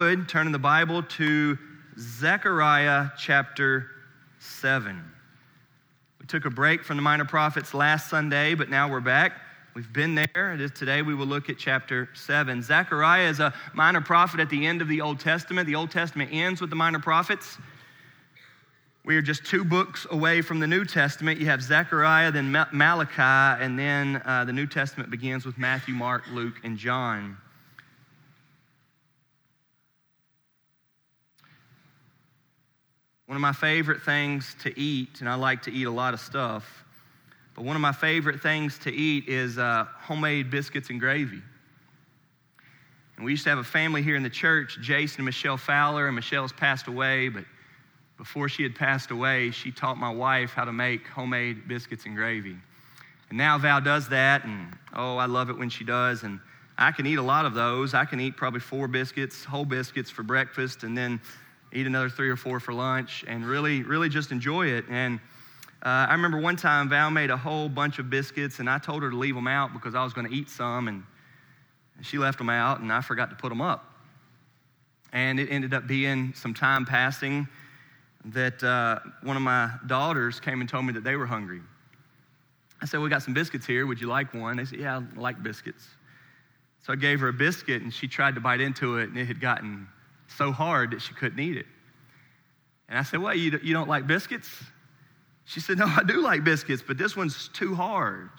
would turn in the Bible to Zechariah chapter 7. We took a break from the minor prophets last Sunday, but now we're back. We've been there. It is Today we will look at chapter 7. Zechariah is a minor prophet at the end of the Old Testament. The Old Testament ends with the minor prophets. We are just two books away from the New Testament. You have Zechariah, then Malachi, and then uh, the New Testament begins with Matthew, Mark, Luke, and John. One of my favorite things to eat, and I like to eat a lot of stuff, but one of my favorite things to eat is uh, homemade biscuits and gravy. And we used to have a family here in the church, Jason and Michelle Fowler, and Michelle's passed away, but before she had passed away, she taught my wife how to make homemade biscuits and gravy. And now Val does that, and oh, I love it when she does. And I can eat a lot of those. I can eat probably four biscuits, whole biscuits for breakfast, and then eat another three or four for lunch, and really, really just enjoy it. And uh, I remember one time Val made a whole bunch of biscuits, and I told her to leave them out because I was going to eat some, and she left them out, and I forgot to put them up. And it ended up being some time passing that uh, one of my daughters came and told me that they were hungry. I said, We got some biscuits here. Would you like one? They said, Yeah, I like biscuits. So I gave her a biscuit, and she tried to bite into it, and it had gotten so hard that she couldn't eat it. And I said, Well, you, don't like biscuits? She said, No, I do like biscuits, but this one's too hard.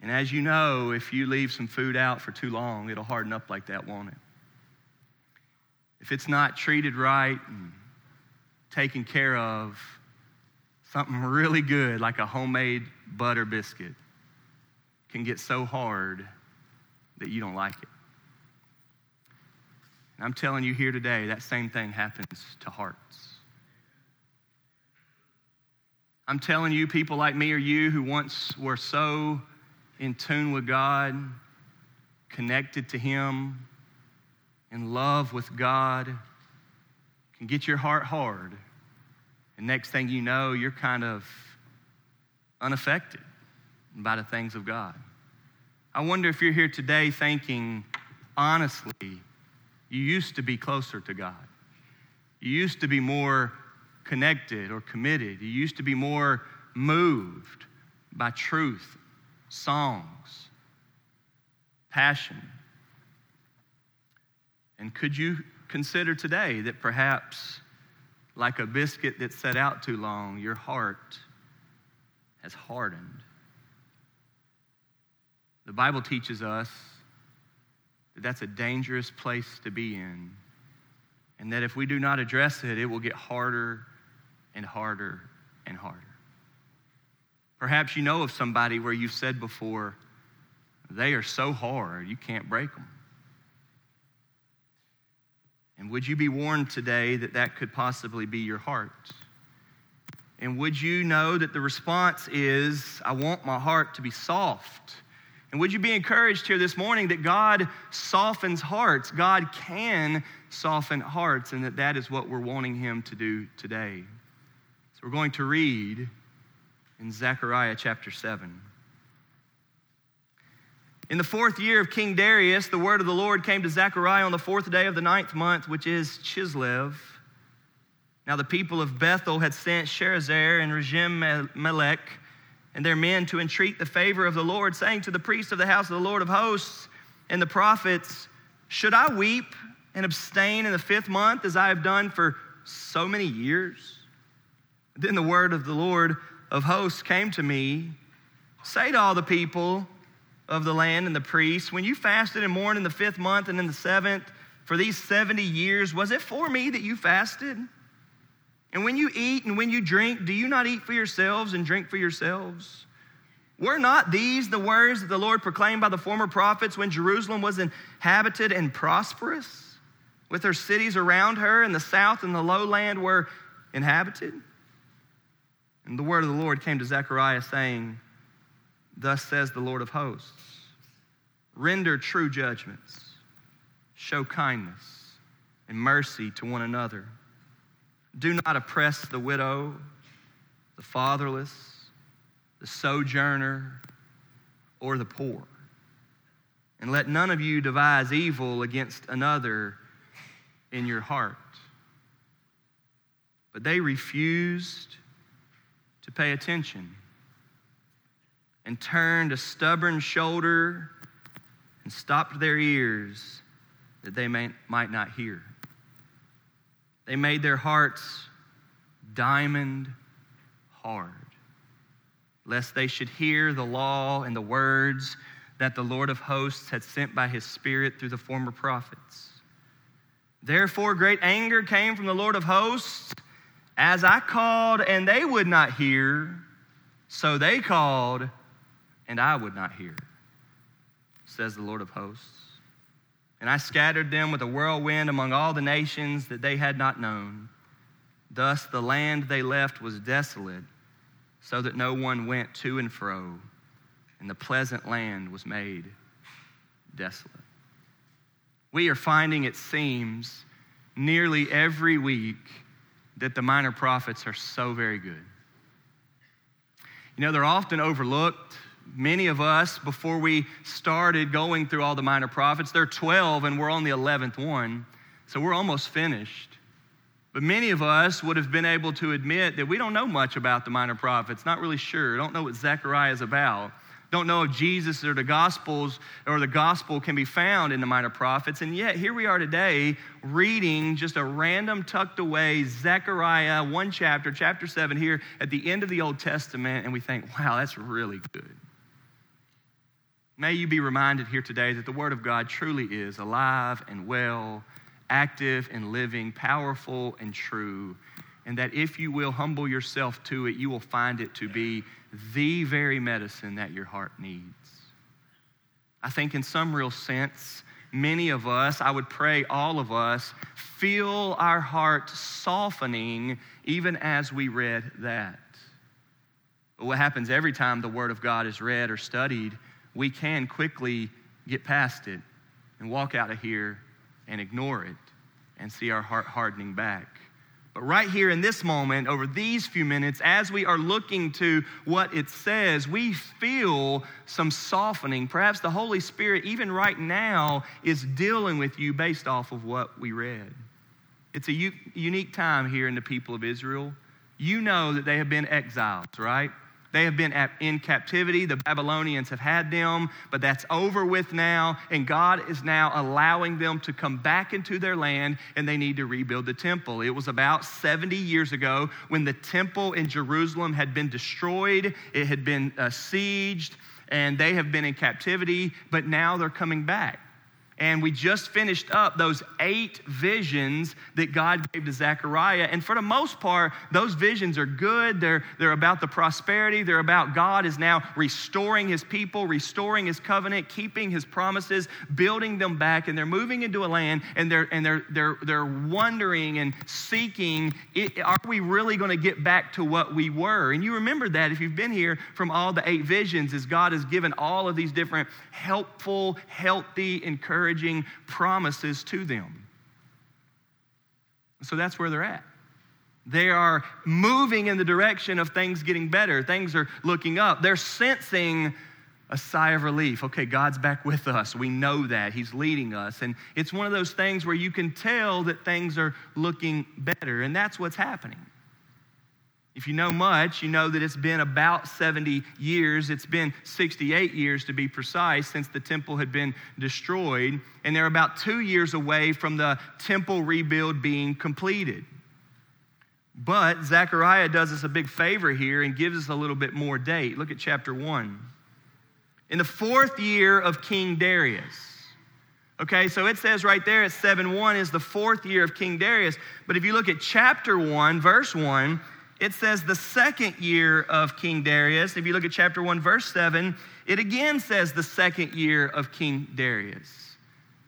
And as you know, if you leave some food out for too long, it'll harden up like that, won't it? If it's not treated right and taken care of, something really good like a homemade butter biscuit can get so hard that you don't like it. I'm telling you here today, that same thing happens to hearts. I'm telling you, people like me or you who once were so in tune with God, connected to Him, in love with God, can get your heart hard. And next thing you know, you're kind of unaffected by the things of God. I wonder if you're here today thinking, honestly, you used to be closer to God. You used to be more connected or committed. You used to be more moved by truth, songs, passion. And could you consider today that perhaps, like a biscuit that's set out too long, your heart has hardened? The Bible teaches us that that's a dangerous place to be in. And that if we do not address it, it will get harder and harder and harder. Perhaps you know of somebody where you've said before, they are so hard, you can't break them. And would you be warned today that that could possibly be your heart? And would you know that the response is, I want my heart to be soft and would you be encouraged here this morning that God softens hearts? God can soften hearts, and that that is what we're wanting Him to do today. So we're going to read in Zechariah chapter 7. In the fourth year of King Darius, the word of the Lord came to Zechariah on the fourth day of the ninth month, which is Chislev. Now the people of Bethel had sent Sharezer and Regem Melech and their men to entreat the favor of the Lord, saying to the priests of the house of the Lord of hosts and the prophets, Should I weep and abstain in the fifth month as I have done for so many years? Then the word of the Lord of hosts came to me Say to all the people of the land and the priests, When you fasted and mourned in the fifth month and in the seventh for these 70 years, was it for me that you fasted? And when you eat and when you drink, do you not eat for yourselves and drink for yourselves? Were not these the words that the Lord proclaimed by the former prophets when Jerusalem was inhabited and prosperous, with her cities around her, and the south and the lowland were inhabited? And the word of the Lord came to Zechariah, saying, Thus says the Lord of hosts render true judgments, show kindness and mercy to one another do not oppress the widow, the fatherless, the sojourner, or the poor. And let none of you devise evil against another, in your heart. But they refused to pay attention and turned a stubborn shoulder and stopped their ears that they may, might not hear. They made their hearts diamond hard, lest they should hear the law and the words that the Lord of hosts had sent by his Spirit through the former prophets. Therefore, great anger came from the Lord of hosts as I called, and they would not hear, so they called, and I would not hear, says the Lord of hosts. And I scattered them with a whirlwind among all the nations that they had not known. Thus the land they left was desolate, so that no one went to and fro, and the pleasant land was made desolate. We are finding, it seems, nearly every week that the minor prophets are so very good. You know, they're often overlooked. Many of us, before we started going through all the minor prophets, they're 12 and we're on the 11th one, so we're almost finished. But many of us would have been able to admit that we don't know much about the minor prophets, not really sure, don't know what Zechariah is about don't know if Jesus or the Gospels or the Gospel can be found in the minor prophets. And yet, here we are today reading just a random tucked away Zechariah, one chapter, chapter seven, here at the end of the Old Testament, and we think, wow, that's really good. May you be reminded here today that the Word of God truly is alive and well, active and living, powerful and true, and that if you will humble yourself to it, you will find it to be the very medicine that your heart needs. I think, in some real sense, many of us, I would pray all of us, feel our heart softening even as we read that. But what happens every time the Word of God is read or studied, we can quickly get past it and walk out of here and ignore it and see our heart hardening back. But right here in this moment, over these few minutes, as we are looking to what it says, we feel some softening. Perhaps the Holy Spirit, even right now, is dealing with you based off of what we read. It's a u- unique time here in the people of Israel. You know that they have been exiles, right? They have been in captivity. The Babylonians have had them, but that's over with now. And God is now allowing them to come back into their land and they need to rebuild the temple. It was about 70 years ago when the temple in Jerusalem had been destroyed, it had been uh, sieged, and they have been in captivity, but now they're coming back. And we just finished up those eight visions that God gave to Zechariah. And for the most part, those visions are good. They're, they're about the prosperity. They're about God is now restoring his people, restoring his covenant, keeping his promises, building them back. And they're moving into a land and they're, and they're, they're, they're wondering and seeking are we really going to get back to what we were? And you remember that if you've been here from all the eight visions, as God has given all of these different helpful, healthy, encouraging encouraging promises to them. So that's where they're at. They are moving in the direction of things getting better. Things are looking up. They're sensing a sigh of relief. Okay, God's back with us. We know that. He's leading us. And it's one of those things where you can tell that things are looking better. And that's what's happening. If you know much, you know that it's been about 70 years. It's been 68 years to be precise since the temple had been destroyed. And they're about two years away from the temple rebuild being completed. But Zechariah does us a big favor here and gives us a little bit more date. Look at chapter 1. In the fourth year of King Darius. Okay, so it says right there at 7 1 is the fourth year of King Darius. But if you look at chapter 1, verse 1, it says the second year of King Darius. If you look at chapter 1, verse 7, it again says the second year of King Darius.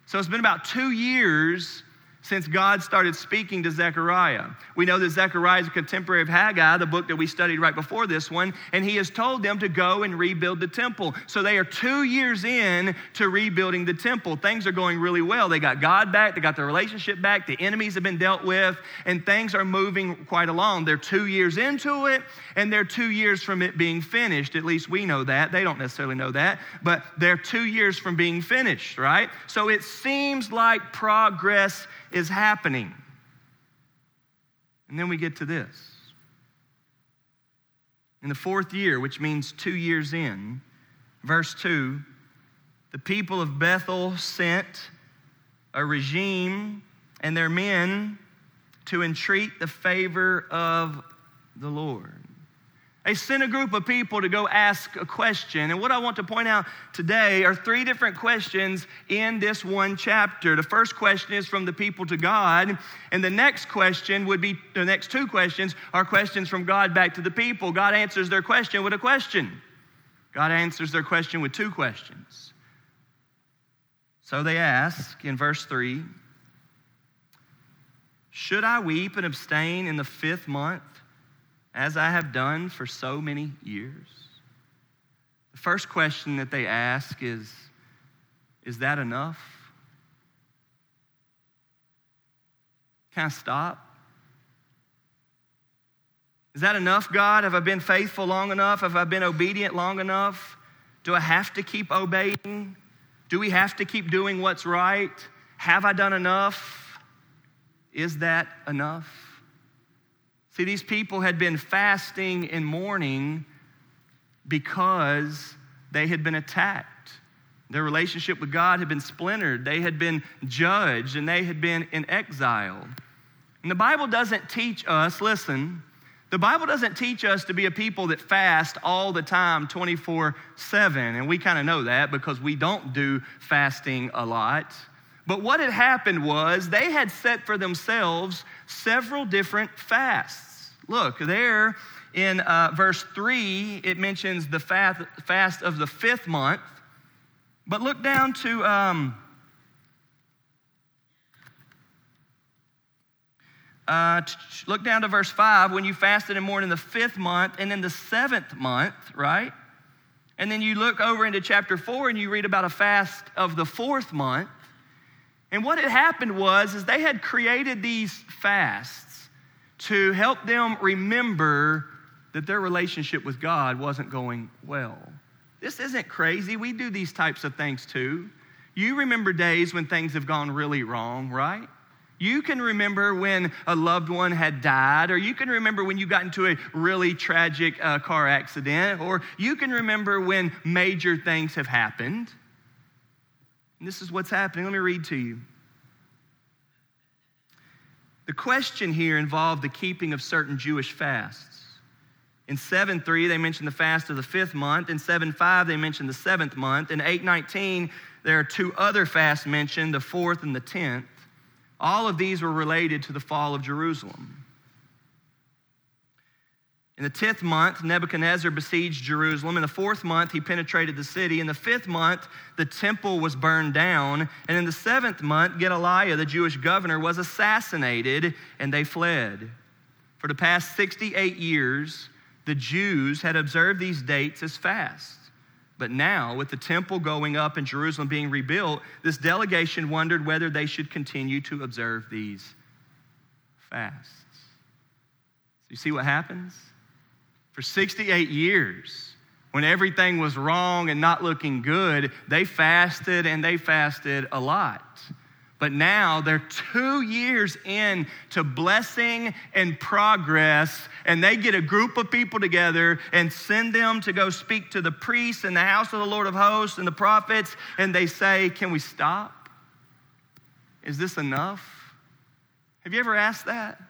So it's been about two years since God started speaking to Zechariah. We know that Zechariah is a contemporary of Haggai, the book that we studied right before this one, and he has told them to go and rebuild the temple. So they are two years in to rebuilding the temple. Things are going really well. They got God back, they got their relationship back, the enemies have been dealt with, and things are moving quite along. They're two years into it, and they're two years from it being finished. At least we know that. They don't necessarily know that, but they're two years from being finished, right? So it seems like progress is happening. And then we get to this. In the fourth year, which means two years in, verse 2, the people of Bethel sent a regime and their men to entreat the favor of the Lord. They sent a group of people to go ask a question. And what I want to point out today are three different questions in this one chapter. The first question is from the people to God, and the next question would be the next two questions are questions from God back to the people. God answers their question with a question, God answers their question with two questions. So they ask in verse 3 Should I weep and abstain in the fifth month? As I have done for so many years? The first question that they ask is Is that enough? Can I stop? Is that enough, God? Have I been faithful long enough? Have I been obedient long enough? Do I have to keep obeying? Do we have to keep doing what's right? Have I done enough? Is that enough? See, these people had been fasting and mourning because they had been attacked. Their relationship with God had been splintered. They had been judged and they had been in exile. And the Bible doesn't teach us, listen, the Bible doesn't teach us to be a people that fast all the time, 24 7. And we kind of know that because we don't do fasting a lot. But what had happened was they had set for themselves several different fasts. Look, there in uh, verse 3, it mentions the fast, fast of the fifth month. But look down to. Um, uh, look down to verse 5 when you fasted and mourned in the fifth month and in the seventh month, right? And then you look over into chapter 4 and you read about a fast of the fourth month. And what had happened was is they had created these fasts to help them remember that their relationship with God wasn't going well. This isn't crazy. We do these types of things too. You remember days when things have gone really wrong, right? You can remember when a loved one had died, or you can remember when you got into a really tragic uh, car accident, or you can remember when major things have happened. And this is what's happening. Let me read to you. The question here involved the keeping of certain Jewish fasts. In 7 3, they mention the fast of the fifth month. In 7 5, they mention the seventh month. In 8.19, there are two other fasts mentioned, the fourth and the tenth. All of these were related to the fall of Jerusalem. In the tenth month, Nebuchadnezzar besieged Jerusalem. In the fourth month, he penetrated the city. In the fifth month, the temple was burned down. And in the seventh month, Gedaliah, the Jewish governor, was assassinated, and they fled. For the past 68 years, the Jews had observed these dates as fasts. But now, with the temple going up and Jerusalem being rebuilt, this delegation wondered whether they should continue to observe these fasts. So you see what happens? For 68 years, when everything was wrong and not looking good, they fasted and they fasted a lot. But now they're two years in to blessing and progress, and they get a group of people together and send them to go speak to the priests in the house of the Lord of hosts and the prophets, and they say, Can we stop? Is this enough? Have you ever asked that?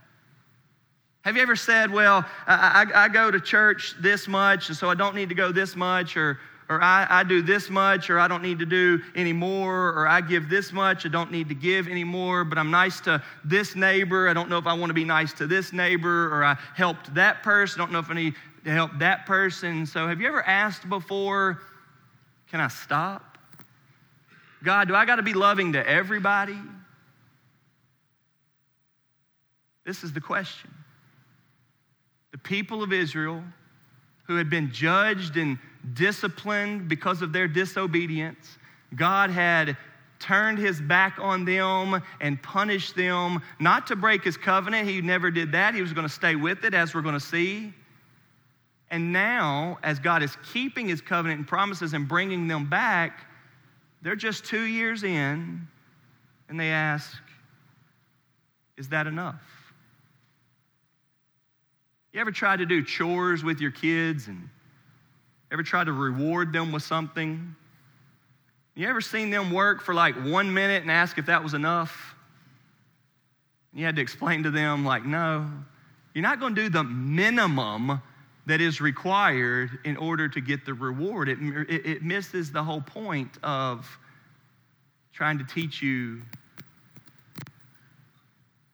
Have you ever said, well, I, I, I, go to church this much, and so I don't need to go this much, or, or I, I do this much, or I don't need to do any more, or I give this much, I don't need to give anymore, but I'm nice to this neighbor. I don't know if I want to be nice to this neighbor, or I helped that person. I don't know if I need to help that person. So have you ever asked before, can I stop? God, do I got to be loving to everybody? This is the question the people of Israel who had been judged and disciplined because of their disobedience, God had turned his back on them and punished them, not to break his covenant. He never did that. He was going to stay with it, as we're going to see. And now, as God is keeping his covenant and promises and bringing them back, they're just two years in, and they ask, Is that enough? You ever tried to do chores with your kids and ever tried to reward them with something? You ever seen them work for like one minute and ask if that was enough? You had to explain to them, like, no, you're not going to do the minimum that is required in order to get the reward. It, it, it, misses the whole point of trying to teach you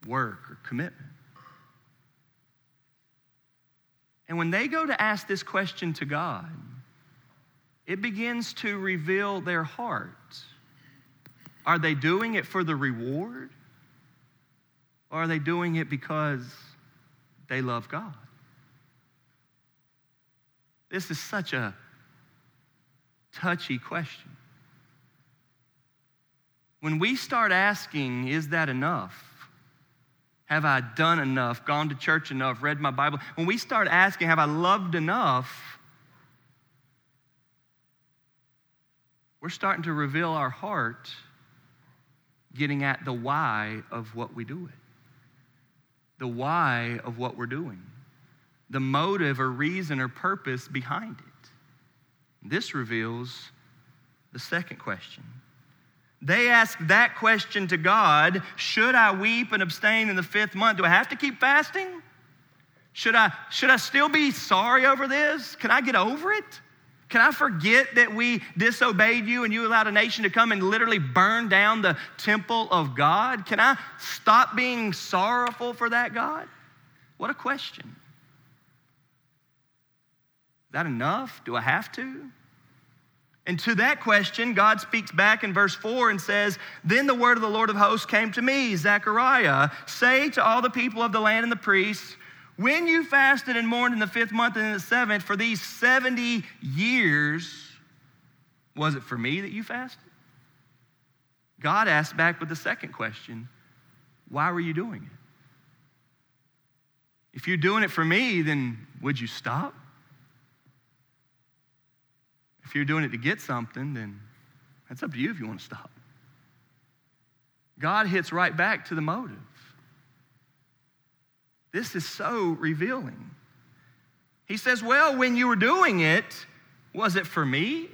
work or commitment. And when they go to ask this question to God, it begins to reveal their heart. Are they doing it for the reward? Or are they doing it because they love God? This is such a touchy question. When we start asking, is that enough? Have I done enough, gone to church enough, read my Bible? When we start asking, have I loved enough? We're starting to reveal our heart, getting at the why of what we do it the why of what we're doing, the motive or reason or purpose behind it. This reveals the second question. They ask that question to God Should I weep and abstain in the fifth month? Do I have to keep fasting? Should I, should I still be sorry over this? Can I get over it? Can I forget that we disobeyed you and you allowed a nation to come and literally burn down the temple of God? Can I stop being sorrowful for that, God? What a question. Is that enough? Do I have to? And to that question, God speaks back in verse 4 and says, Then the word of the Lord of hosts came to me, Zechariah, say to all the people of the land and the priests, when you fasted and mourned in the fifth month and in the seventh for these 70 years, was it for me that you fasted? God asked back with the second question Why were you doing it? If you're doing it for me, then would you stop? If you're doing it to get something, then that's up to you if you want to stop. God hits right back to the motive. This is so revealing. He says, Well, when you were doing it, was it for me?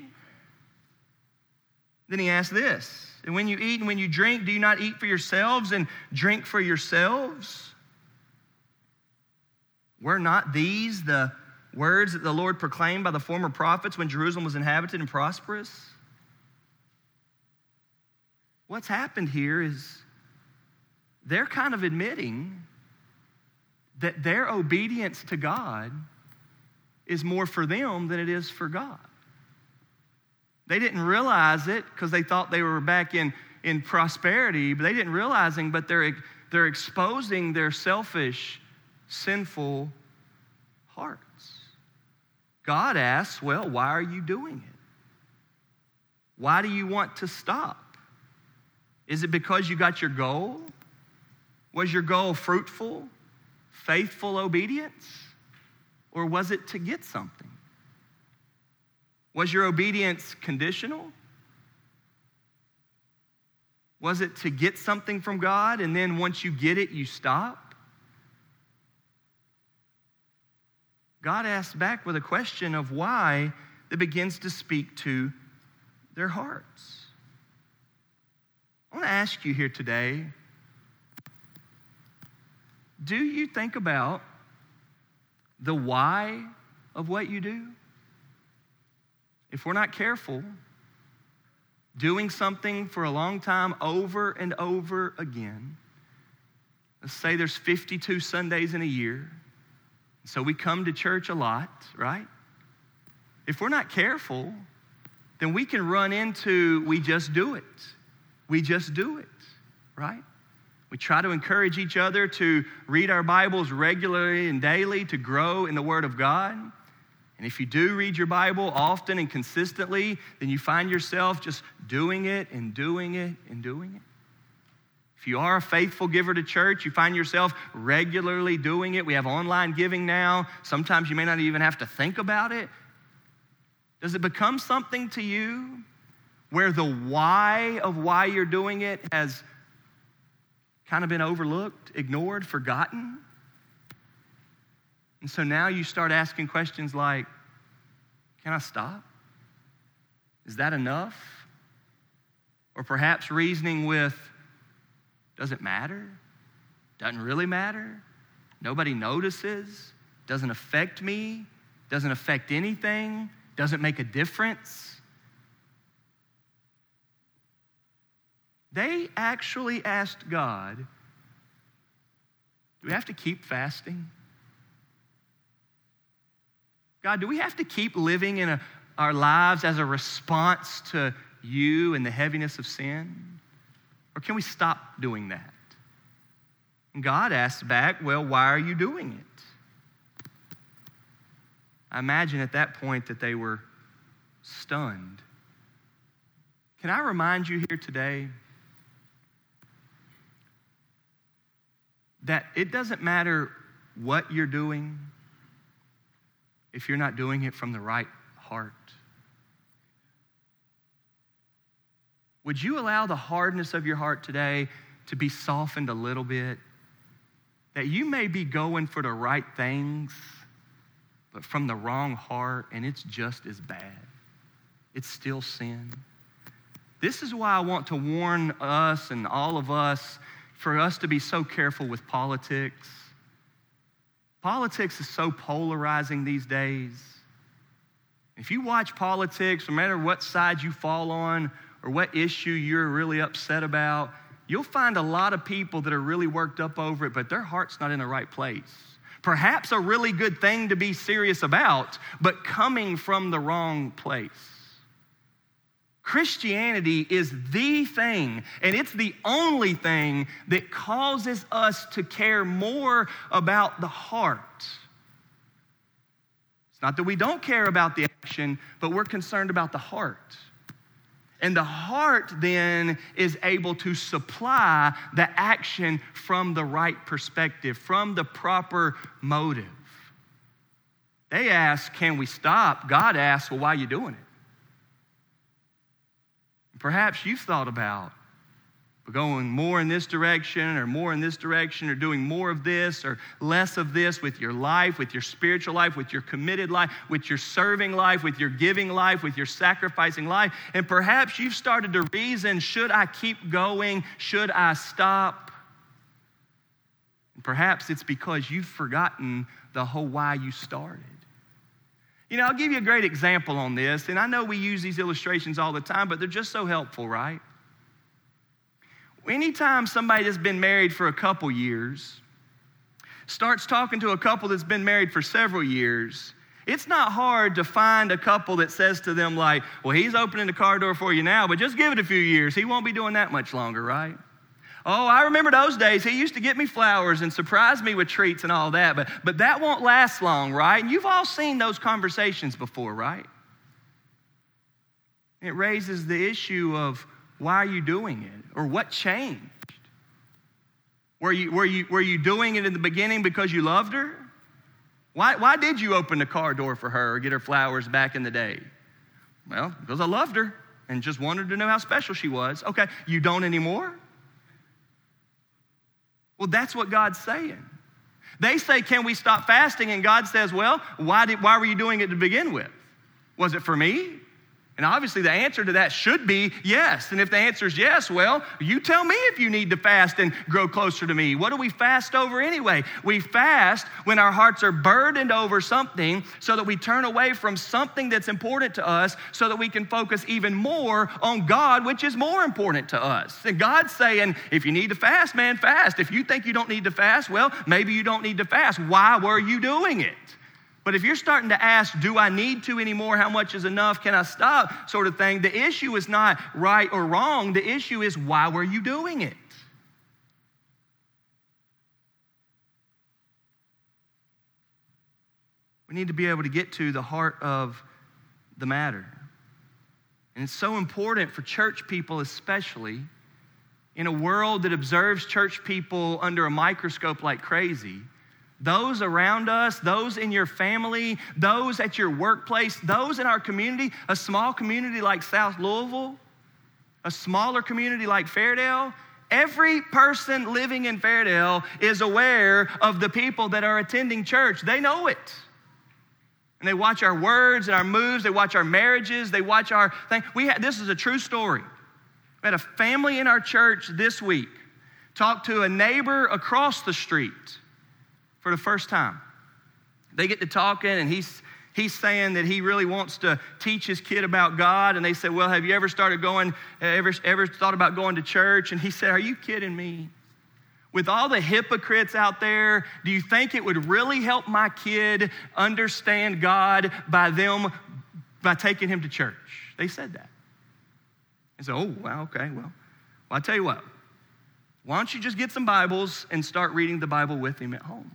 Then he asks this And when you eat and when you drink, do you not eat for yourselves and drink for yourselves? Were not these the words that the Lord proclaimed by the former prophets when Jerusalem was inhabited and prosperous? What's happened here is they're kind of admitting that their obedience to God is more for them than it is for God. They didn't realize it because they thought they were back in, in prosperity, but they didn't realizing, but they're, they're exposing their selfish, sinful hearts. God asks, Well, why are you doing it? Why do you want to stop? Is it because you got your goal? Was your goal fruitful? faithful obedience? Or was it to get something? Was your obedience conditional? Was it to get something from God and then once you get it, you stop? God asks back with a question of why that begins to speak to their hearts. I want to ask you here today do you think about the why of what you do? If we're not careful, doing something for a long time over and over again, let's say there's 52 Sundays in a year, so we come to church a lot, right? If we're not careful, then we can run into we just do it. We just do it, right? We try to encourage each other to read our Bibles regularly and daily to grow in the Word of God. And if you do read your Bible often and consistently, then you find yourself just doing it and doing it and doing it. If you are a faithful giver to church, you find yourself regularly doing it. We have online giving now. Sometimes you may not even have to think about it. Does it become something to you where the why of why you're doing it has kind of been overlooked, ignored, forgotten. And so now you start asking questions like Can I stop? Is that enough? Or perhaps reasoning with Does it matter? Doesn't really matter? Nobody notices? Doesn't affect me? Doesn't affect anything? Doesn't make a difference? They actually asked God, Do we have to keep fasting? God, do we have to keep living in a, our lives as a response to you and the heaviness of sin? Or can we stop doing that? And God asked back, Well, why are you doing it? I imagine at that point that they were stunned. Can I remind you here today that it doesn't matter what you're doing if you're not doing it from the right heart. Would you allow the hardness of your heart today to be softened a little bit? That you may be going for the right things, but from the wrong heart, and it's just as bad. It's still sin. This is why I want to warn us and all of us for us to be so careful with politics. Politics is so polarizing these days. If you watch politics, no matter what side you fall on or what issue you're really upset about, you'll find a lot of people that are really worked up over it, but their heart's not in the right place. Perhaps a really good thing to be serious about, but coming from the wrong place. Christianity is the thing, and it's the only thing that causes us to care more about the heart. It's not that we don't care about the action, but we're concerned about the heart. And the heart then is able to supply the action from the right perspective, from the proper motive. They ask, Can we stop? God asks, Well, why are you doing it? Perhaps you've thought about going more in this direction or more in this direction or doing more of this or less of this with your life, with your spiritual life, with your committed life, with your serving life, with your giving life, with your sacrificing life. And perhaps you've started to reason should I keep going? Should I stop? Perhaps it's because you've forgotten the whole why you started. You know, I'll give you a great example on this, and I know we use these illustrations all the time, but they're just so helpful, right? Anytime somebody that's been married for a couple years starts talking to a couple that's been married for several years, it's not hard to find a couple that says to them, like, well, he's opening the car door for you now, but just give it a few years. He won't be doing that much longer, right? Oh, I remember those days. He used to get me flowers and surprise me with treats and all that, but, but that won't last long, right? And you've all seen those conversations before, right? It raises the issue of why are you doing it or what changed? Were you, were you, were you doing it in the beginning because you loved her? Why, why did you open the car door for her or get her flowers back in the day? Well, because I loved her and just wanted to know how special she was. Okay, you don't anymore? Well, that's what God's saying. They say, Can we stop fasting? And God says, Well, why, did, why were you doing it to begin with? Was it for me? And obviously, the answer to that should be yes. And if the answer is yes, well, you tell me if you need to fast and grow closer to me. What do we fast over anyway? We fast when our hearts are burdened over something so that we turn away from something that's important to us so that we can focus even more on God, which is more important to us. And God's saying, if you need to fast, man, fast. If you think you don't need to fast, well, maybe you don't need to fast. Why were you doing it? But if you're starting to ask, do I need to anymore? How much is enough? Can I stop? Sort of thing, the issue is not right or wrong. The issue is why were you doing it? We need to be able to get to the heart of the matter. And it's so important for church people, especially in a world that observes church people under a microscope like crazy those around us, those in your family, those at your workplace, those in our community, a small community like South Louisville, a smaller community like Fairdale, Every person living in Fairdale is aware of the people that are attending church. They know it. And they watch our words and our moves, they watch our marriages, they watch our thing. We had, this is a true story. We had a family in our church this week talk to a neighbor across the street for the first time. They get to talking, and he's he's saying that he really wants to teach his kid about God. And they said, Well, have you ever started going, ever, ever thought about going to church? And he said, Are you kidding me? With all the hypocrites out there, do you think it would really help my kid understand God by them, by taking him to church? They said that. And so, oh, well, okay, well, well, I'll tell you what. Why don't you just get some Bibles and start reading the Bible with him at home?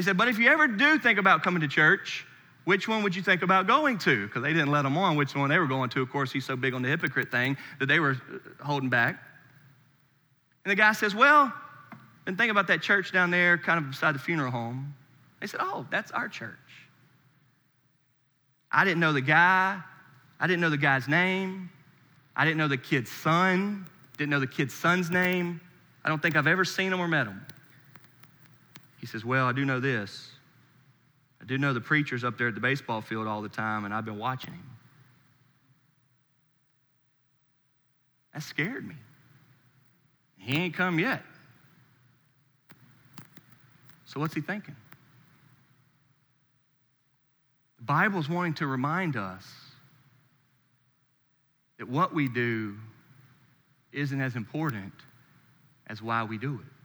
They said, but if you ever do think about coming to church, which one would you think about going to? Because they didn't let them on which one they were going to. Of course, he's so big on the hypocrite thing that they were uh, holding back. And the guy says, Well, been thinking about that church down there, kind of beside the funeral home. They said, Oh, that's our church. I didn't know the guy. I didn't know the guy's name. I didn't know the kid's son. Didn't know the kid's son's name. I don't think I've ever seen him or met him. He says, Well, I do know this. I do know the preacher's up there at the baseball field all the time, and I've been watching him. That scared me. He ain't come yet. So, what's he thinking? The Bible's wanting to remind us that what we do isn't as important as why we do it.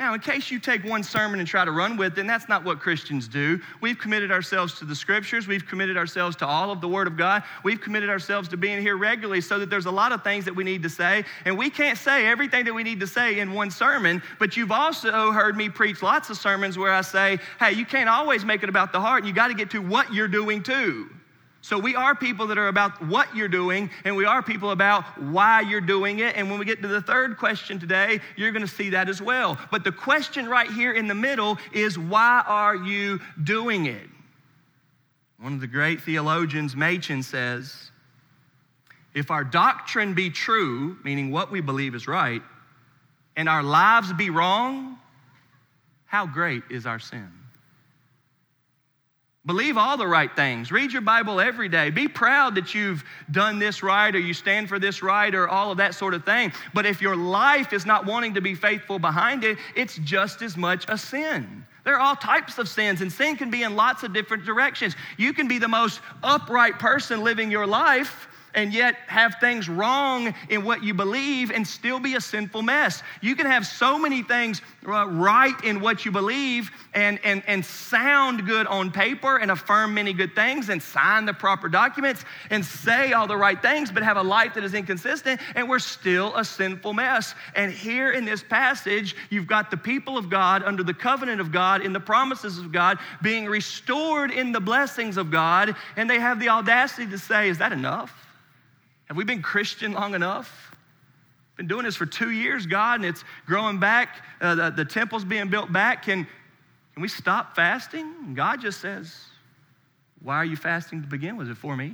Now, in case you take one sermon and try to run with it, and that's not what Christians do. We've committed ourselves to the scriptures. We've committed ourselves to all of the Word of God. We've committed ourselves to being here regularly so that there's a lot of things that we need to say. And we can't say everything that we need to say in one sermon, but you've also heard me preach lots of sermons where I say, hey, you can't always make it about the heart. You got to get to what you're doing too. So we are people that are about what you're doing, and we are people about why you're doing it. And when we get to the third question today, you're going to see that as well. But the question right here in the middle is why are you doing it? One of the great theologians, Machen, says if our doctrine be true, meaning what we believe is right, and our lives be wrong, how great is our sin? Believe all the right things. Read your Bible every day. Be proud that you've done this right or you stand for this right or all of that sort of thing. But if your life is not wanting to be faithful behind it, it's just as much a sin. There are all types of sins, and sin can be in lots of different directions. You can be the most upright person living your life, and yet have things wrong in what you believe and still be a sinful mess. You can have so many things uh, right in what you believe and, and, and sound good on paper and affirm many good things and sign the proper documents and say all the right things, but have a life that is inconsistent, and we're still a sinful mess. And here in this passage, you've got the people of God under the covenant of God, in the promises of God, being restored in the blessings of God, and they have the audacity to say, Is that enough? Have we been Christian long enough? Been doing this for two years, God, and it's growing back. Uh, the, the temple's being built back. Can, can we stop fasting? And God just says, Why are you fasting to begin with? Is it for me?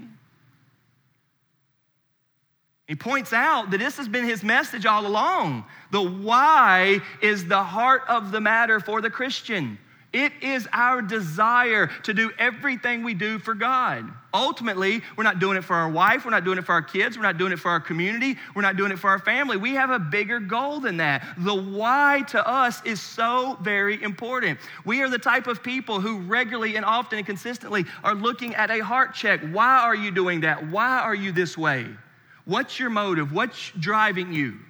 He points out that this has been his message all along. The why is the heart of the matter for the Christian. It is our desire to do everything we do for God. Ultimately, we're not doing it for our wife, we're not doing it for our kids, we're not doing it for our community, we're not doing it for our family. We have a bigger goal than that. The why to us is so very important. We are the type of people who regularly and often and consistently are looking at a heart check. Why are you doing that? Why are you this way? What's your motive? What's driving you?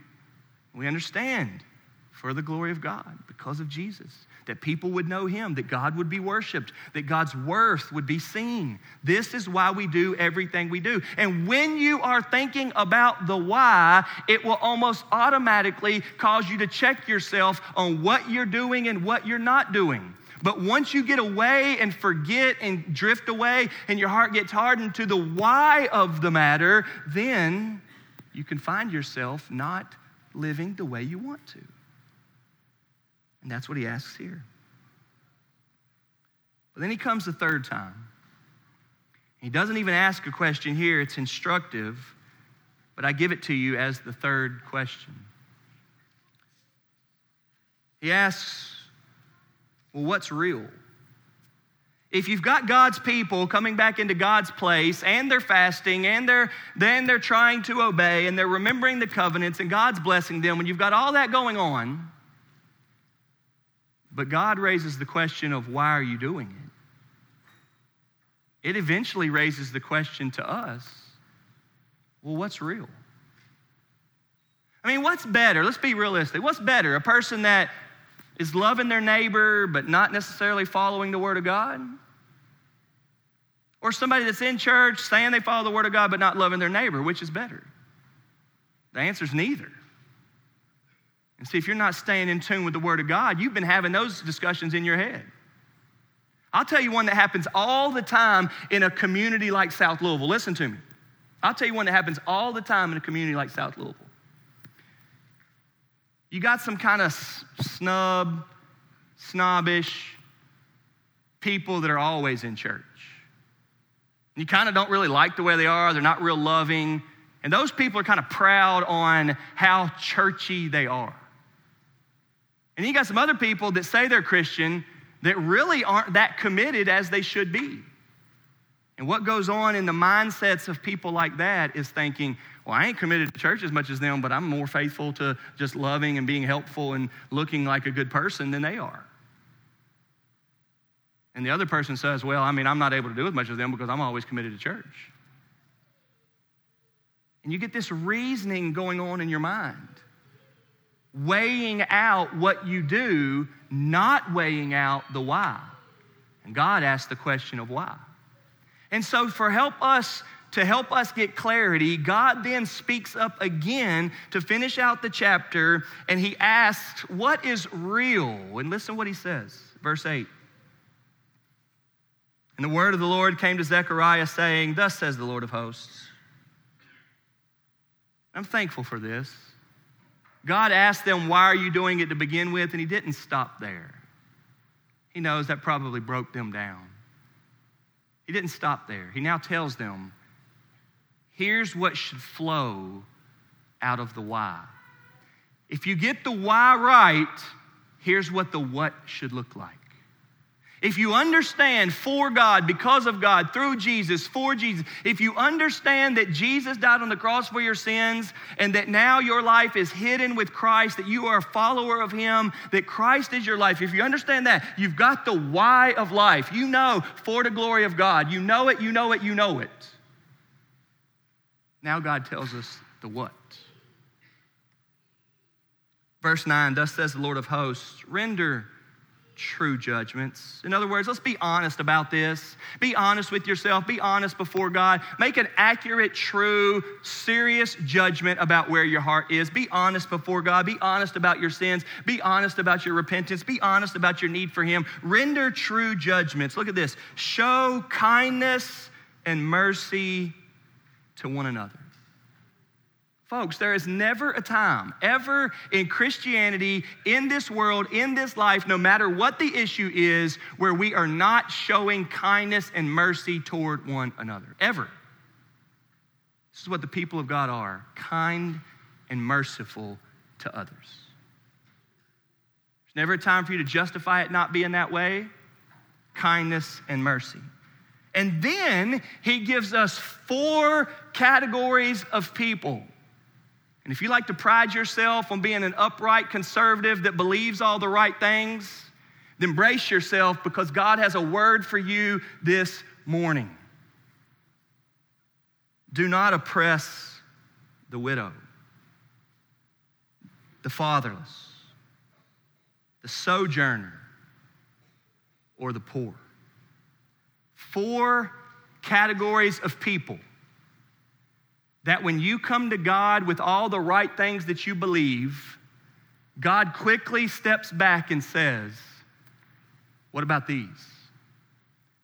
We understand for the glory of God because of Jesus that people would know him, that God would be worshiped, that God's worth would be seen. This is why we do everything we do. And when you are thinking about the why, it will almost automatically cause you to check yourself on what you're doing and what you're not doing. But once you get away and forget and drift away and your heart gets hardened to the why of the matter, then you can find yourself not living the way you want to. And that's what he asks here. But then he comes the third time. He doesn't even ask a question here, it's instructive, but I give it to you as the third question. He asks, well, what's real? If you've got God's people coming back into God's place and they're fasting and they're then they're trying to obey and they're remembering the covenants and God's blessing them, when you've got all that going on, but God raises the question of why are you doing it? It eventually raises the question to us well, what's real? I mean, what's better? Let's be realistic. What's better? A person that is loving their neighbor but not necessarily following the Word of God? Or somebody that's in church saying they follow the Word of God but not loving their neighbor? Which is better? The answer is neither. And see, if you're not staying in tune with the Word of God, you've been having those discussions in your head. I'll tell you one that happens all the time in a community like South Louisville. Listen to me. I'll tell you one that happens all the time in a community like South Louisville. You got some kind of snub, snobbish people that are always in church. You kind of don't really like the way they are, they're not real loving. And those people are kind of proud on how churchy they are. And you got some other people that say they're Christian that really aren't that committed as they should be. And what goes on in the mindsets of people like that is thinking, well, I ain't committed to church as much as them, but I'm more faithful to just loving and being helpful and looking like a good person than they are. And the other person says, well, I mean, I'm not able to do as much as them because I'm always committed to church. And you get this reasoning going on in your mind, weighing out what you do, not weighing out the why. And God asks the question of why. And so, for help us to help us get clarity, God then speaks up again to finish out the chapter, and he asks, What is real? And listen what he says. Verse 8. And the word of the Lord came to Zechariah, saying, Thus says the Lord of hosts. I'm thankful for this. God asked them, Why are you doing it to begin with? And he didn't stop there. He knows that probably broke them down. He didn't stop there. He now tells them, here's what should flow out of the why. If you get the why right, here's what the what should look like. If you understand for God, because of God, through Jesus, for Jesus, if you understand that Jesus died on the cross for your sins and that now your life is hidden with Christ, that you are a follower of Him, that Christ is your life, if you understand that, you've got the why of life. You know for the glory of God. You know it, you know it, you know it. Now God tells us the what. Verse 9, thus says the Lord of hosts, render true judgments. In other words, let's be honest about this. Be honest with yourself. Be honest before God. Make an accurate, true, serious judgment about where your heart is. Be honest before God. Be honest about your sins. Be honest about your repentance. Be honest about your need for Him. Render true judgments. Look at this. Show kindness and mercy to one another. Folks, there is never a time, ever in Christianity, in this world, in this life, no matter what the issue is, where we are not showing kindness and mercy toward one another. Ever. This is what the people of God are kind and merciful to others. There's never a time for you to justify it not being that way. Kindness and mercy. And then he gives us four categories of people and if you like to pride yourself on being an upright conservative that believes all the right things, then brace yourself because God has a word for you this morning. Do not oppress the widow, the fatherless, the sojourner, or the poor. Four categories of people that when you come to God with all the right things that you believe, God quickly steps back and says, What about these?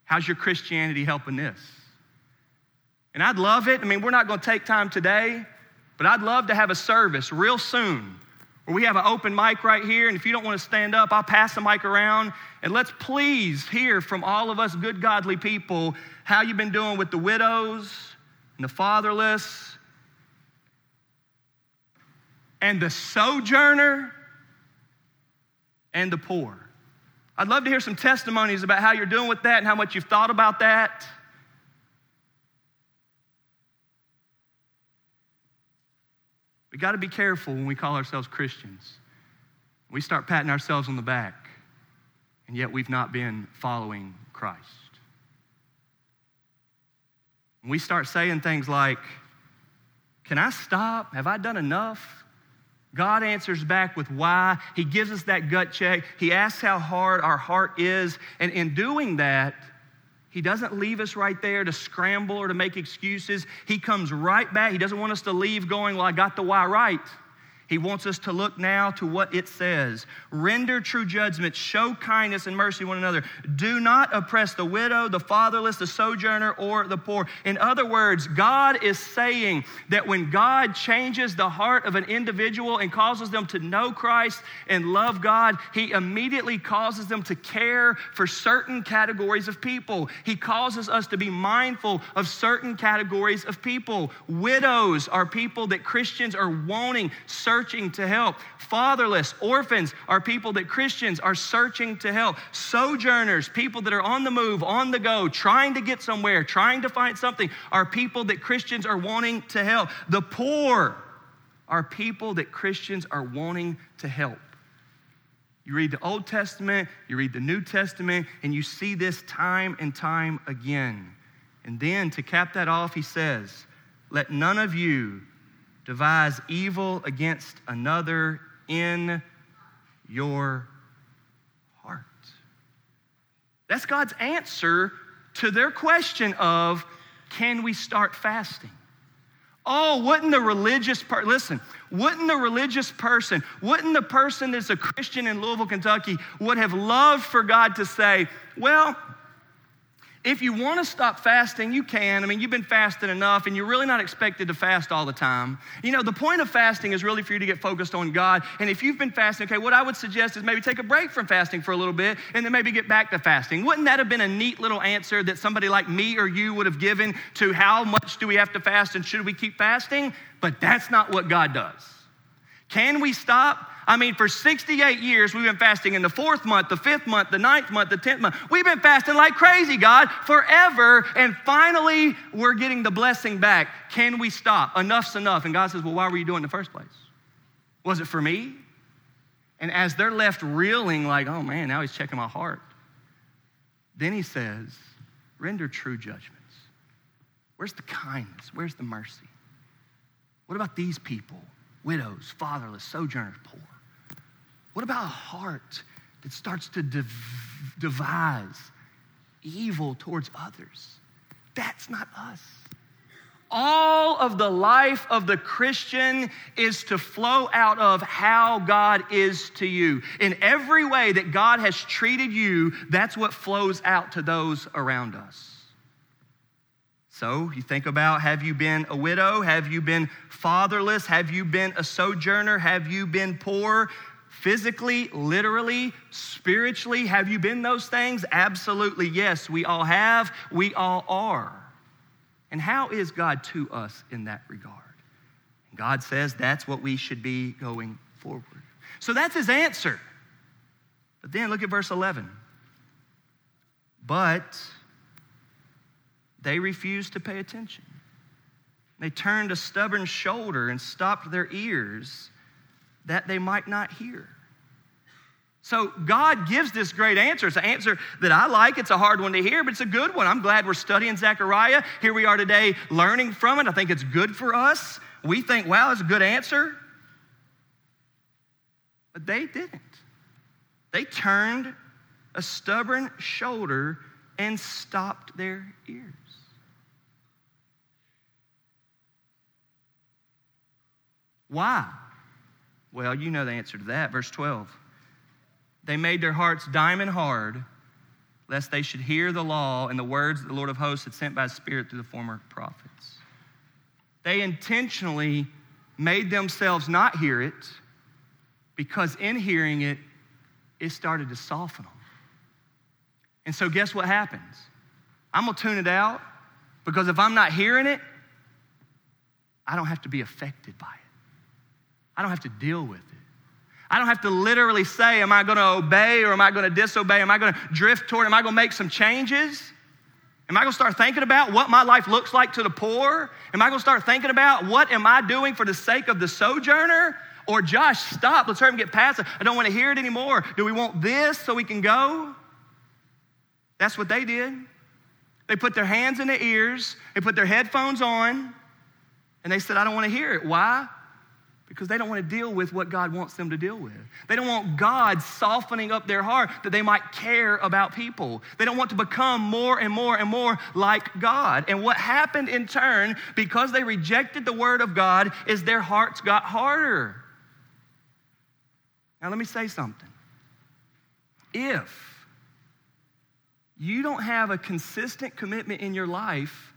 How's your Christianity helping this? And I'd love it. I mean, we're not going to take time today, but I'd love to have a service real soon where we have an open mic right here. And if you don't want to stand up, I'll pass the mic around. And let's please hear from all of us good, godly people how you've been doing with the widows and the fatherless and the sojourner and the poor. I'd love to hear some testimonies about how you're doing with that and how much you've thought about that. We got to be careful when we call ourselves Christians. We start patting ourselves on the back, and yet we've not been following Christ. We start saying things like, Can I stop? Have I done enough? God answers back with why. He gives us that gut check. He asks how hard our heart is. And in doing that, he doesn't leave us right there to scramble or to make excuses. He comes right back. He doesn't want us to leave going, Well, I got the why right. He wants us to look now to what it says. Render true judgment, show kindness and mercy to one another. Do not oppress the widow, the fatherless, the sojourner, or the poor. In other words, God is saying that when God changes the heart of an individual and causes them to know Christ and love God, He immediately causes them to care for certain categories of people. He causes us to be mindful of certain categories of people. Widows are people that Christians are wanting, searching searching to help. Fatherless, orphans are people that Christians are searching to help. Sojourners, people that are on the move, on the go, trying to get somewhere, trying to find something, are people that Christians are wanting to help. The poor are people that Christians are wanting to help. You read the Old Testament, you read the New Testament, and you see this time and time again. And then to cap that off, he says, Let none of you devise evil against another in your heart. That's God's answer to their question of can we start fasting? Oh, wouldn't the religious person, listen, wouldn't the religious person, wouldn't the person that's a Christian in Louisville, Kentucky, would have loved for God to say, well, if you want to stop fasting, you can. I mean, you've been fasting enough and you're really not expected to fast all the time. You know, the point of fasting is really for you to get focused on God. And if you've been fasting, okay, what I would suggest is maybe take a break from fasting for a little bit and then maybe get back to fasting. Wouldn't that have been a neat little answer that somebody like me or you would have given to how much do we have to fast and should we keep fasting? But that's not what God does. Can we stop? I mean, for 68 years, we've been fasting in the fourth month, the fifth month, the ninth month, the tenth month. We've been fasting like crazy, God, forever. And finally, we're getting the blessing back. Can we stop? Enough's enough. And God says, Well, why were you doing it in the first place? Was it for me? And as they're left reeling, like, oh man, now he's checking my heart, then he says, Render true judgments. Where's the kindness? Where's the mercy? What about these people? Widows, fatherless, sojourners, poor. What about a heart that starts to dev- devise evil towards others? That's not us. All of the life of the Christian is to flow out of how God is to you. In every way that God has treated you, that's what flows out to those around us. So you think about have you been a widow? Have you been fatherless? Have you been a sojourner? Have you been poor? Physically, literally, spiritually, have you been those things? Absolutely, yes. We all have, we all are. And how is God to us in that regard? God says that's what we should be going forward. So that's his answer. But then look at verse 11. But they refused to pay attention. They turned a stubborn shoulder and stopped their ears that they might not hear. So God gives this great answer. It's an answer that I like. It's a hard one to hear, but it's a good one. I'm glad we're studying Zechariah. Here we are today learning from it. I think it's good for us. We think, wow, it's a good answer. But they didn't. They turned a stubborn shoulder and stopped their ears. Why? Well, you know the answer to that. Verse 12. They made their hearts diamond hard, lest they should hear the law and the words that the Lord of hosts had sent by his Spirit through the former prophets. They intentionally made themselves not hear it because in hearing it, it started to soften them. And so, guess what happens? I'm gonna tune it out because if I'm not hearing it, I don't have to be affected by it. I don't have to deal with it. I don't have to literally say, Am I going to obey or am I going to disobey? Am I going to drift toward? Am I going to make some changes? Am I going to start thinking about what my life looks like to the poor? Am I going to start thinking about what am I doing for the sake of the sojourner? Or Josh, stop, let's hurry and get past it. I don't want to hear it anymore. Do we want this so we can go? That's what they did. They put their hands in their ears, they put their headphones on, and they said, I don't want to hear it. Why? Because they don't want to deal with what God wants them to deal with. They don't want God softening up their heart that they might care about people. They don't want to become more and more and more like God. And what happened in turn, because they rejected the word of God, is their hearts got harder. Now, let me say something. If you don't have a consistent commitment in your life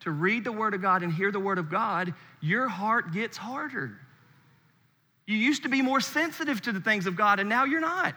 to read the Word of God and hear the Word of God, your heart gets harder. You used to be more sensitive to the things of God, and now you're not.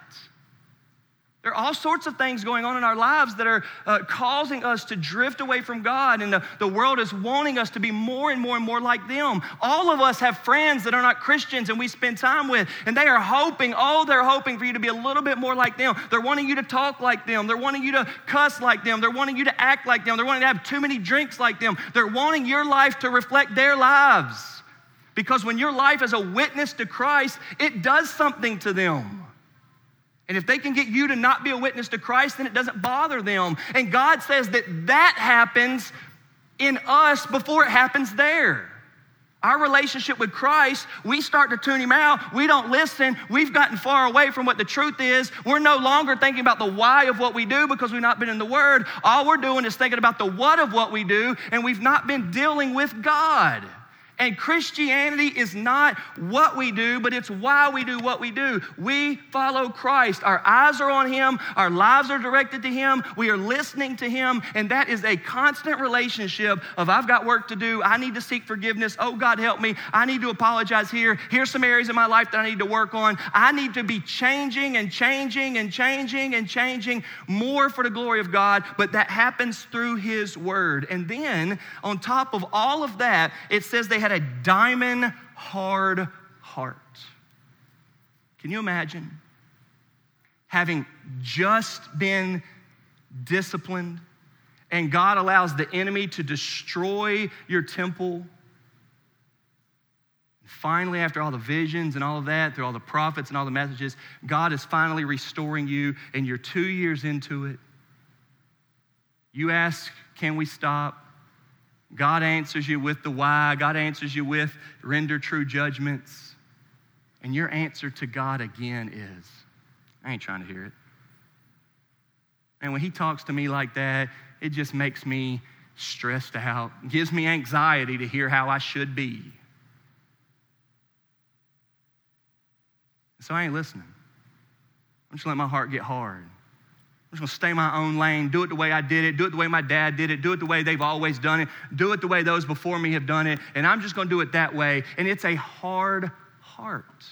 There are all sorts of things going on in our lives that are uh, causing us to drift away from God, and the, the world is wanting us to be more and more and more like them. All of us have friends that are not Christians and we spend time with, and they are hoping, oh, they're hoping for you to be a little bit more like them. They're wanting you to talk like them. They're wanting you to cuss like them. They're wanting you to act like them. They're wanting to have too many drinks like them. They're wanting your life to reflect their lives. Because when your life is a witness to Christ, it does something to them. And if they can get you to not be a witness to Christ, then it doesn't bother them. And God says that that happens in us before it happens there. Our relationship with Christ, we start to tune him out. We don't listen. We've gotten far away from what the truth is. We're no longer thinking about the why of what we do because we've not been in the Word. All we're doing is thinking about the what of what we do, and we've not been dealing with God. And Christianity is not what we do, but it's why we do what we do. We follow Christ. Our eyes are on Him, our lives are directed to Him, we are listening to Him, and that is a constant relationship of I've got work to do, I need to seek forgiveness, oh God help me, I need to apologize here, here's some areas in my life that I need to work on. I need to be changing and changing and changing and changing more for the glory of God, but that happens through His Word. And then on top of all of that, it says they had had a diamond hard heart. Can you imagine having just been disciplined and God allows the enemy to destroy your temple? Finally, after all the visions and all of that, through all the prophets and all the messages, God is finally restoring you, and you're two years into it. You ask, Can we stop? God answers you with the why. God answers you with render true judgments. And your answer to God again is, I ain't trying to hear it. And when he talks to me like that, it just makes me stressed out, gives me anxiety to hear how I should be. So I ain't listening. I'm just letting my heart get hard. I'm just gonna stay my own lane, do it the way I did it, do it the way my dad did it, do it the way they've always done it, do it the way those before me have done it, and I'm just gonna do it that way. And it's a hard heart.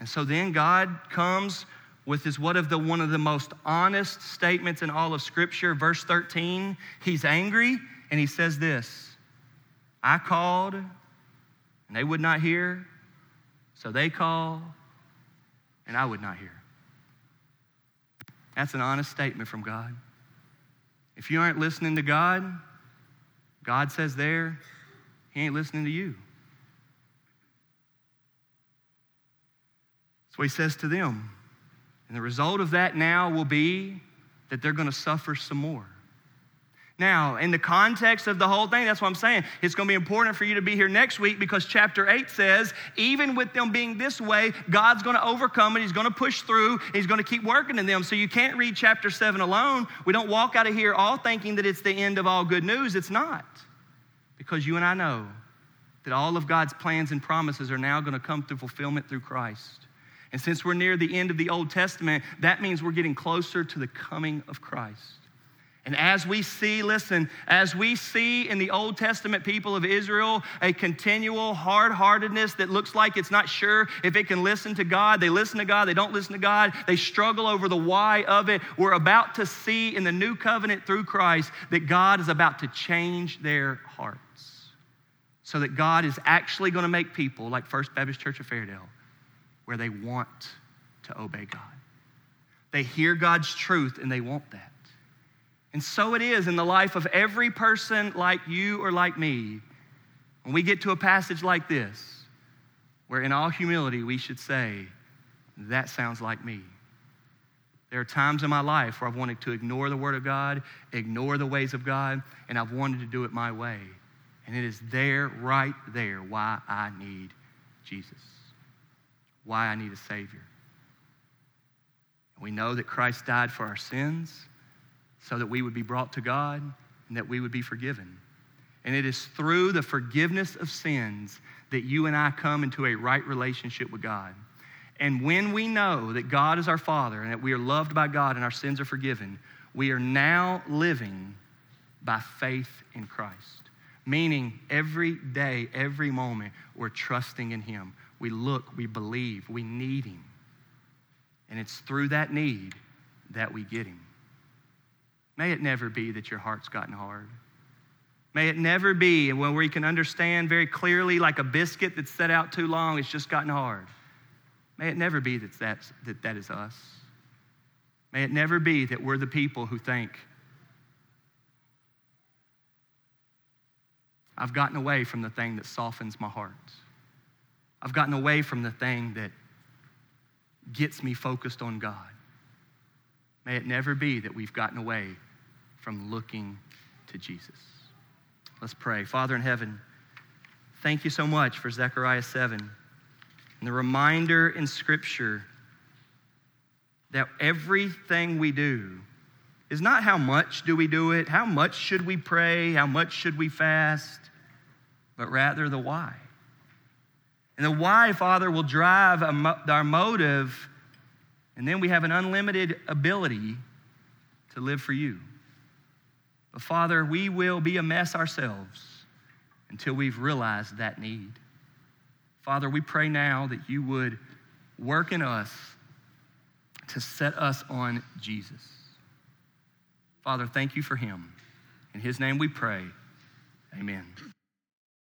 And so then God comes with his what of the one of the most honest statements in all of Scripture, verse 13. He's angry and he says this I called and they would not hear, so they call and I would not hear. That's an honest statement from God. If you aren't listening to God, God says there, He ain't listening to you. What He says to them. And the result of that now will be that they're going to suffer some more. Now, in the context of the whole thing, that's what I'm saying. It's going to be important for you to be here next week because chapter 8 says, even with them being this way, God's going to overcome it. He's going to push through. He's going to keep working in them. So you can't read chapter 7 alone. We don't walk out of here all thinking that it's the end of all good news. It's not. Because you and I know that all of God's plans and promises are now going to come to fulfillment through Christ. And since we're near the end of the Old Testament, that means we're getting closer to the coming of Christ. And as we see, listen, as we see in the Old Testament people of Israel a continual hard heartedness that looks like it's not sure if it can listen to God, they listen to God, they don't listen to God, they struggle over the why of it. We're about to see in the new covenant through Christ that God is about to change their hearts. So that God is actually going to make people like First Baptist Church of Fairdale where they want to obey God. They hear God's truth and they want that. And so it is in the life of every person like you or like me. When we get to a passage like this, where in all humility we should say, That sounds like me. There are times in my life where I've wanted to ignore the Word of God, ignore the ways of God, and I've wanted to do it my way. And it is there, right there, why I need Jesus, why I need a Savior. We know that Christ died for our sins so that we would be brought to God and that we would be forgiven. And it is through the forgiveness of sins that you and I come into a right relationship with God. And when we know that God is our Father and that we are loved by God and our sins are forgiven, we are now living by faith in Christ. Meaning, every day, every moment, we're trusting in Him. We look, we believe, we need Him. And it's through that need that we get Him. May it never be that your heart's gotten hard. May it never be where you can understand very clearly, like a biscuit that's set out too long, it's just gotten hard. May it never be that that's, that, that is us. May it never be that we're the people who think, I've gotten away from the thing that softens my heart. I've gotten away from the thing that gets me focused on God. May it never be that we've gotten away from looking to Jesus. Let's pray. Father in heaven, thank you so much for Zechariah 7 and the reminder in Scripture that everything we do is not how much do we do it, how much should we pray, how much should we fast, but rather the why. And the why, Father, will drive our motive, and then we have an unlimited ability to live for you. But Father, we will be a mess ourselves until we've realized that need. Father, we pray now that you would work in us to set us on Jesus. Father, thank you for him. In his name we pray. Amen.